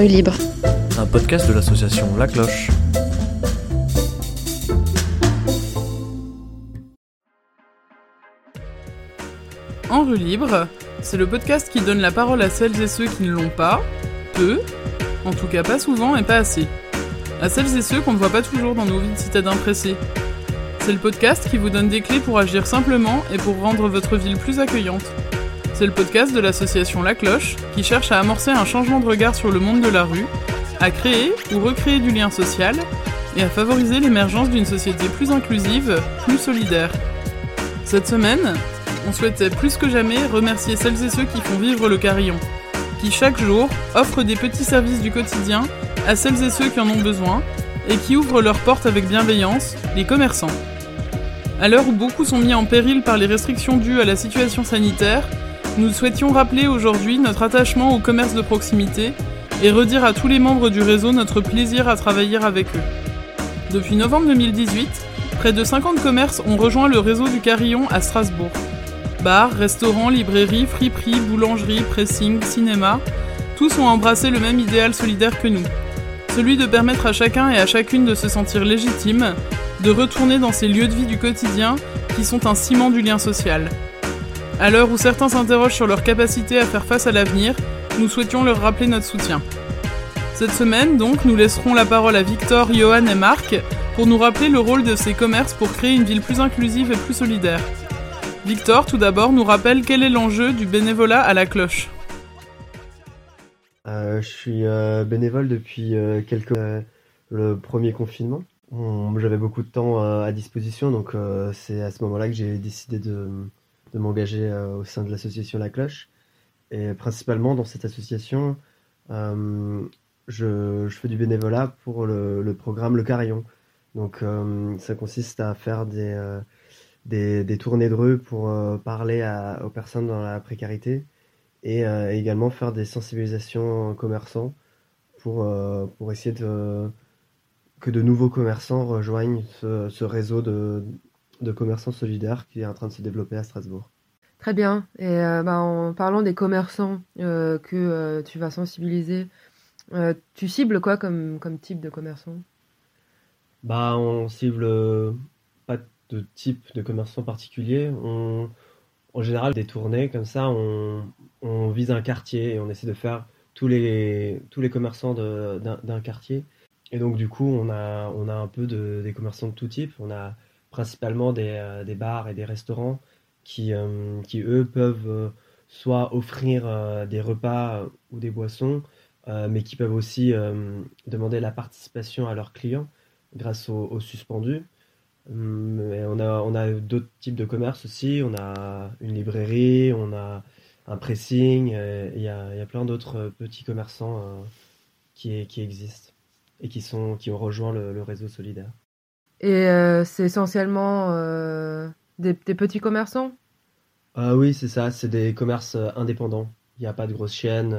rue libre. Un podcast de l'association La Cloche. En rue libre, c'est le podcast qui donne la parole à celles et ceux qui ne l'ont pas, peu, en tout cas pas souvent et pas assez. À celles et ceux qu'on ne voit pas toujours dans nos vies de citadins pressés. C'est le podcast qui vous donne des clés pour agir simplement et pour rendre votre ville plus accueillante. C'est le podcast de l'association La Cloche qui cherche à amorcer un changement de regard sur le monde de la rue, à créer ou recréer du lien social et à favoriser l'émergence d'une société plus inclusive, plus solidaire. Cette semaine, on souhaitait plus que jamais remercier celles et ceux qui font vivre le carillon, qui chaque jour offrent des petits services du quotidien à celles et ceux qui en ont besoin et qui ouvrent leurs portes avec bienveillance, les commerçants. À l'heure où beaucoup sont mis en péril par les restrictions dues à la situation sanitaire, nous souhaitions rappeler aujourd'hui notre attachement au commerce de proximité et redire à tous les membres du réseau notre plaisir à travailler avec eux. Depuis novembre 2018, près de 50 commerces ont rejoint le réseau du Carillon à Strasbourg. Bars, restaurants, librairies, friperies, boulangeries, pressing, cinéma, tous ont embrassé le même idéal solidaire que nous. Celui de permettre à chacun et à chacune de se sentir légitime, de retourner dans ces lieux de vie du quotidien qui sont un ciment du lien social. À l'heure où certains s'interrogent sur leur capacité à faire face à l'avenir, nous souhaitions leur rappeler notre soutien. Cette semaine, donc, nous laisserons la parole à Victor, Johan et Marc pour nous rappeler le rôle de ces commerces pour créer une ville plus inclusive et plus solidaire. Victor, tout d'abord, nous rappelle quel est l'enjeu du bénévolat à la cloche. Euh, je suis euh, bénévole depuis euh, quelques le premier confinement. J'avais beaucoup de temps à disposition, donc c'est à ce moment-là que j'ai décidé de, de m'engager au sein de l'association La Cloche. Et principalement dans cette association, je, je, fais du bénévolat pour le, programme Le Carillon. Donc ça consiste à faire des des, des, tournées de rue pour euh, parler aux personnes dans la précarité et euh, également faire des sensibilisations commerçants pour, euh, pour essayer de, que de nouveaux commerçants rejoignent ce réseau de, de, commerçants solidaires qui est en train de se développer à Strasbourg. Très bien. Et bah, en parlant des commerçants que tu vas sensibiliser, tu cibles quoi comme, comme type de commerçant bah, On cible pas de type de commerçant particulier. On, en général, des tournées comme ça, on, on, vise un quartier et on essaie de faire tous les, tous les commerçants d'un quartier. Et donc, du coup, on a, on a un peu de, des commerçants de tout type. On a principalement des, euh, des bars et des restaurants qui, euh, qui eux, peuvent euh, soit offrir des repas ou des boissons, mais qui peuvent aussi demander la participation à leurs clients grâce aux, aux suspendus. Mais on a, on a d'autres types de commerce aussi. On a une librairie, on a un pressing. Il y a, y a, plein d'autres petits commerçants qui, qui existent et qui, sont, qui ont rejoint le, réseau solidaire. Et euh, c'est essentiellement des, des, petits commerçants Oui, c'est ça. C'est des commerces indépendants. Il n'y a pas de grosses chaînes.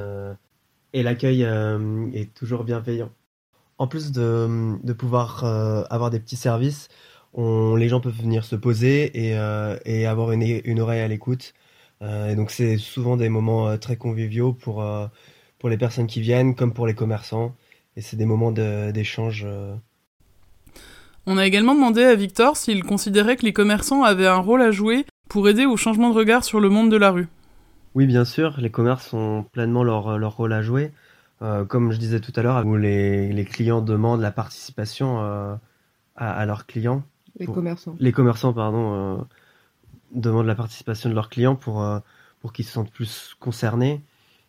et l'accueil est toujours bienveillant. En plus de, pouvoir avoir des petits services, les gens peuvent venir se poser et, euh, avoir une, oreille à l'écoute. Euh, et donc c'est souvent des moments euh, très conviviaux pour les personnes qui viennent comme pour les commerçants. Et c'est des moments d'échange. On a également demandé à Victor s'il considérait que les commerçants avaient un rôle à jouer pour aider au changement de regard sur le monde de la rue. Oui, bien sûr, les commerces ont pleinement leur, leur rôle à jouer. Euh, comme je disais tout à l'heure, où les, les, clients demandent la participation euh, à, à, leurs clients. Les commerçants. Les commerçants, pardon, euh, demandent la participation de leurs clients pour, euh, pour qu'ils se sentent plus concernés.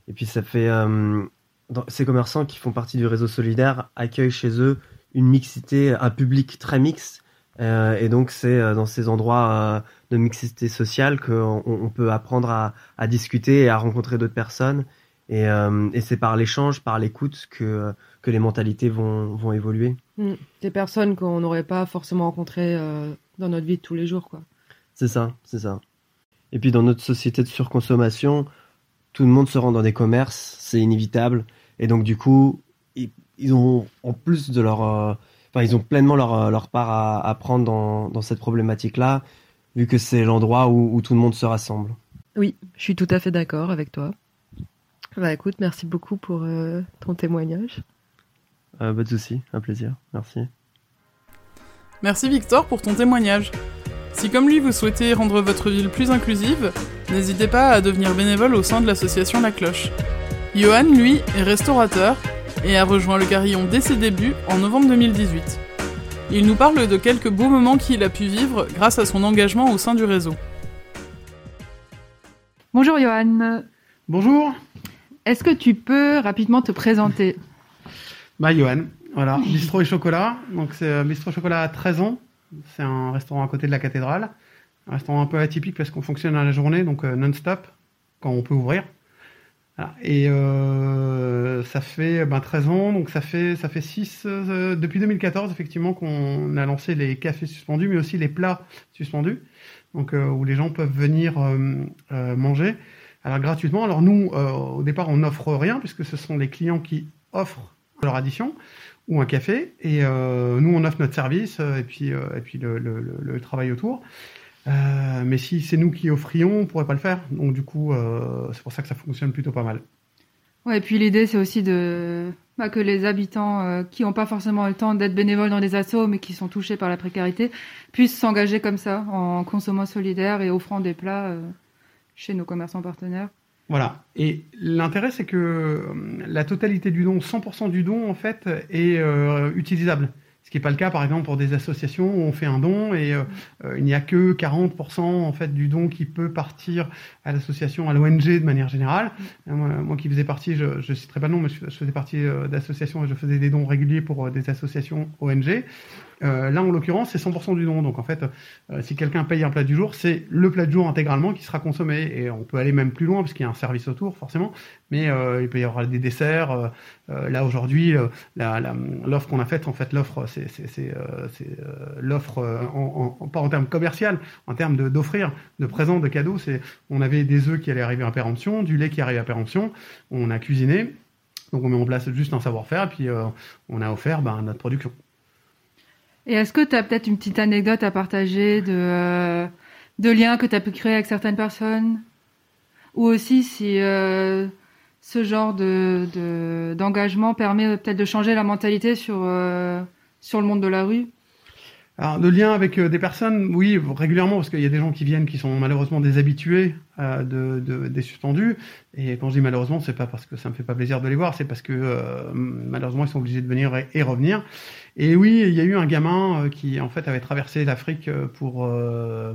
Et puis ça fait... Euh, dans, ces commerçants qui font partie du réseau solidaire accueillent chez eux une mixité, un public très mixte. et donc c'est dans ces endroits de mixité sociale qu'on on peut apprendre à, à, discuter et à rencontrer d'autres personnes. Et, et c'est par l'échange, par l'écoute que que les mentalités vont, vont évoluer. Mm. Des personnes qu'on n'aurait pas forcément rencontrées euh, dans notre vie de tous les jours, quoi. C'est ça, c'est ça. Et puis dans notre société de surconsommation, tout le monde se rend dans des commerces, c'est inévitable. Et donc du coup, ils, ont en plus de leur, euh, enfin ils ont pleinement leur, euh, leur part à, à prendre dans, dans cette problématique-là, vu que c'est l'endroit où, où tout le monde se rassemble. Oui, je suis tout à fait d'accord avec toi. Bah écoute, merci beaucoup pour euh, ton témoignage. Euh, pas de souci, un plaisir, merci. Merci Victor pour ton témoignage. Si comme lui vous souhaitez rendre votre ville plus inclusive, n'hésitez pas à devenir bénévole au sein de l'association La Cloche. Johan, lui, est restaurateur et a rejoint le carillon dès ses débuts en novembre 2018. Il nous parle de quelques beaux moments qu'il a pu vivre grâce à son engagement au sein du réseau. Bonjour Johan. Bonjour. Est-ce que tu peux rapidement te présenter? Bah Johan, voilà, bistrot et chocolat. Donc c'est euh, bistrot chocolat à 13 ans. C'est un restaurant à côté de la cathédrale. Un restaurant un peu atypique parce qu'on fonctionne à la journée, donc euh, non-stop, quand on peut ouvrir. Et euh, ça fait ben, 13 ans, donc ça fait ça fait 6 euh, depuis 2014 effectivement qu'on a lancé les cafés suspendus, mais aussi les plats suspendus, donc euh, où les gens peuvent venir euh, euh, manger alors gratuitement. Alors nous, euh, au départ, on n'offre rien puisque ce sont les clients qui offrent leur addition ou un café, et nous on offre notre service et puis et puis le, le- le- le travail autour. Euh, mais si c'est nous qui offrions, on pourrait pas le faire. Donc du coup, euh, c'est pour ça que ça fonctionne plutôt pas mal. Ouais, et puis l'idée c'est aussi de bah, que les habitants euh, qui n'ont pas forcément le temps d'être bénévoles dans des assos mais qui sont touchés par la précarité puissent s'engager comme ça en consommant solidaire et offrant des plats chez nos commerçants partenaires. Voilà. Et l'intérêt, c'est que la totalité du don, 100% du don, en fait, est utilisable. Ce qui n'est pas le cas, par exemple, pour des associations où on fait un don et euh, euh, il n'y a que 40% en fait du don qui peut partir à l'association, à l'ONG de manière générale. Moi, qui faisais partie, je ne citerai pas le nom, mais je, faisais partie euh, d'associations et je faisais des dons réguliers pour des associations ONG. Euh, là, en l'occurrence, c'est 100% du don. Donc, en fait, euh, si quelqu'un paye un plat du jour, c'est le plat du jour intégralement qui sera consommé. Et on peut aller même plus loin parce qu'il y a un service autour, forcément. Mais euh, il peut y avoir des desserts. là, aujourd'hui, l'offre qu'on a faite, en fait, l'offre, c'est l'offre, pas en termes commercial, en termes de- d'offrir, de, présents, de cadeaux. On avait des œufs qui allaient arriver à péremption, du lait qui arrive à péremption. On a cuisiné. Donc, on met en place juste un savoir-faire. Puis, on a offert ben, notre production. Et est-ce que tu as peut-être une petite anecdote à partager de, euh, liens que tu as pu créer avec certaines personnes? Ou aussi si euh, ce genre de, de- d'engagement permet peut-être de changer la mentalité sur, euh, sur le monde de la rue? Alors, de lien avec euh, des personnes, oui, régulièrement, parce qu'il y a des gens qui viennent qui sont malheureusement des habitués euh, de, de- des suspendus. Et quand je dis malheureusement, c'est pas parce que ça me fait pas plaisir de les voir, c'est parce que euh, malheureusement, ils sont obligés de venir et, revenir. Et oui, il y a eu un gamin euh, qui, en fait, avait traversé l'Afrique pour,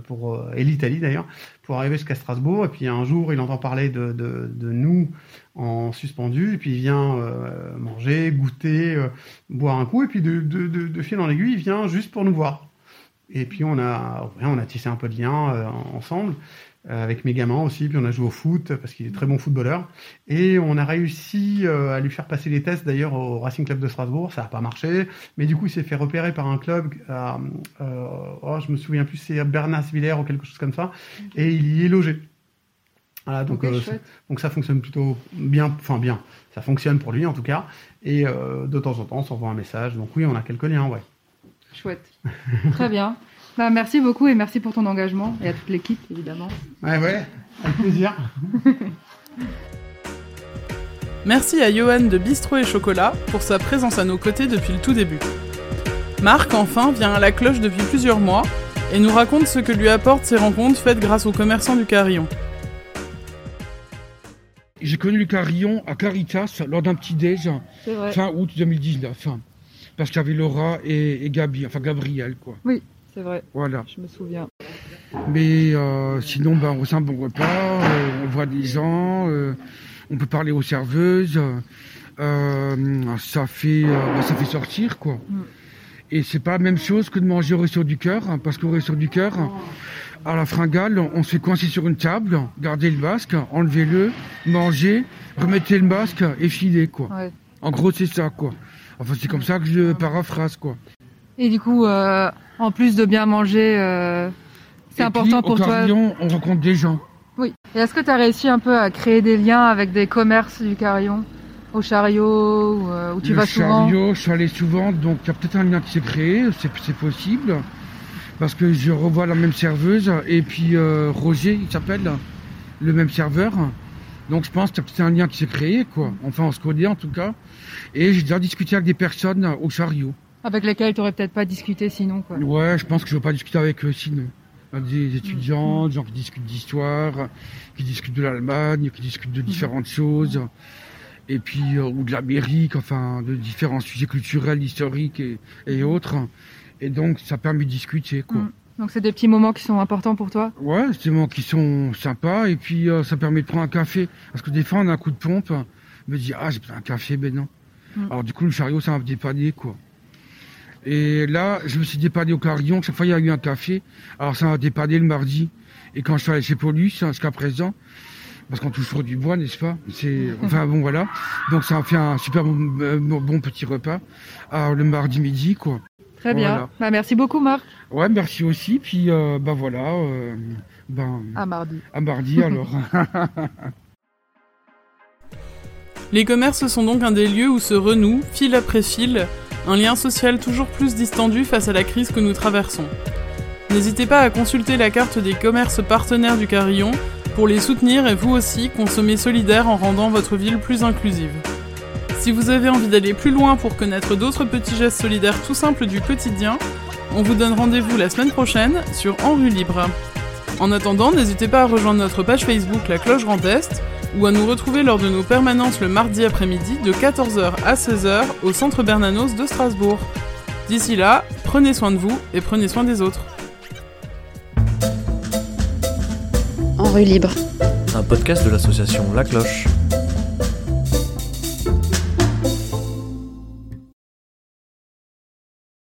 pour et l'Italie d'ailleurs, pour arriver jusqu'à Strasbourg. Et puis un jour, il entend parler de, de, de nous en suspendu, et puis il vient manger, goûter, boire un coup, et puis de, de, de, de fil en aiguille, il vient juste pour nous voir. Et puis on a, on a tissé un peu de lien euh, ensemble, euh, avec mes gamins aussi, puis on a joué au foot, parce qu'il est très bon footballeur. Et on a réussi euh, à lui faire passer les tests d'ailleurs au Racing Club de Strasbourg, ça n'a pas marché, mais du coup il s'est fait repérer par un club, euh, euh, oh, je me souviens plus, c'est Bernasvillers ou quelque chose comme ça, et il y est logé. Voilà, donc, euh, ça fonctionne plutôt bien, enfin bien, ça fonctionne pour lui en tout cas, et euh, de temps en temps on s'envoie un message, donc oui on a quelques liens, ouais. Chouette. Très bien. Bah, merci beaucoup et merci pour ton engagement et à toute l'équipe évidemment. Ouais, ouais, avec plaisir. Merci à Johan de Bistrot et Chocolat pour sa présence à nos côtés depuis le tout début. Marc, enfin, vient à la cloche depuis plusieurs mois et nous raconte ce que lui apportent ces rencontres faites grâce aux commerçants du carillon. J'ai connu le carillon à Caritas lors d'un petit déj C'est vrai. fin août 2019. Parce qu'il y avait Laura et, et Gabi, enfin Gabriel quoi. C'est vrai. Voilà. Je me souviens. Mais euh, sinon, ben, on un bon repas, euh, on voit des gens, euh, on peut parler aux serveuses. ça fait, ben, ça fait sortir quoi. Mm. Et c'est pas la même chose que de manger au resto du cœur, hein, parce qu'au resto du cœur, à la fringale, on se fait coincer sur une table, garder le masque, enlevez-le, manger, remettez le masque et filer quoi. Ouais. En gros, c'est ça quoi. Enfin, c'est comme ça que je paraphrase quoi. Et du coup, euh, en plus de bien manger, euh, c'est important puis, pour au toi. carillon, on rencontre des gens. Oui. Et est-ce que tu as réussi un peu à créer des liens avec des commerces du carillon? Au chariot, où, euh, où tu le vas souvent? chariot, je suis allé souvent, donc il y a peut-être un lien qui s'est créé, c'est possible. Parce que je revois la même serveuse, et puis Roger, il s'appelle, le même serveur. Donc je pense que c'est un lien qui s'est créé, quoi. Enfin, on se connaît en tout cas. Et j'ai déjà discuté avec des personnes au chariot. Avec lesquelles tu n'aurais peut-être pas discuté sinon, quoi. Ouais, je pense que je ne vais pas discuter avec eux sinon. Des étudiants, des gens qui discutent d'histoire, qui discutent de l'Allemagne, qui discutent de différentes choses. Et puis, euh, ou de l'Amérique, enfin, de différents sujets culturels, historiques et, et autres. Et donc, ça permet de discuter, quoi. Mm. Donc, c'est des petits moments qui sont importants pour toi Ouais, c'est des moments qui sont sympas. Et puis, euh, ça permet de prendre un café. Parce que des fois, on a un coup de pompe. Je me dis, ah, j'ai besoin d'un café, ben non. Mm. Alors, du coup, le chariot, ça m'a dépanné, quoi. Et là, je me suis dépanné au carillon. Chaque fois, il y a eu un café. Alors, ça m'a dépanné le mardi. Et quand je suis allé chez Paulus, jusqu'à présent, parce qu'on touche toujours du bois, n'est-ce pas? C'est enfin bon voilà. Donc ça a fait un super bon, euh, bon petit repas Alors, le mardi midi quoi. Très bien. Voilà. Bah, merci beaucoup Marc. Ouais, merci aussi. Puis euh, bah voilà. euh, ben, À mardi. à mardi alors. Les commerces sont donc un des lieux où se renoue, fil après fil, un lien social toujours plus distendu face à la crise que nous traversons. N'hésitez pas à consulter la carte des commerces partenaires du Carillon pour les soutenir et vous aussi consommer solidaire en rendant votre ville plus inclusive. Si vous avez envie d'aller plus loin pour connaître d'autres petits gestes solidaires tout simples du quotidien, on vous donne rendez-vous la semaine prochaine sur En rue libre. En attendant, n'hésitez pas à rejoindre notre page Facebook La Cloche Grand Est ou à nous retrouver lors de nos permanences le mardi après-midi de 14h à 16h au Centre Bernanos de Strasbourg. D'ici là, prenez soin de vous et prenez soin des autres. En rue libre. Un podcast de l'association La Cloche.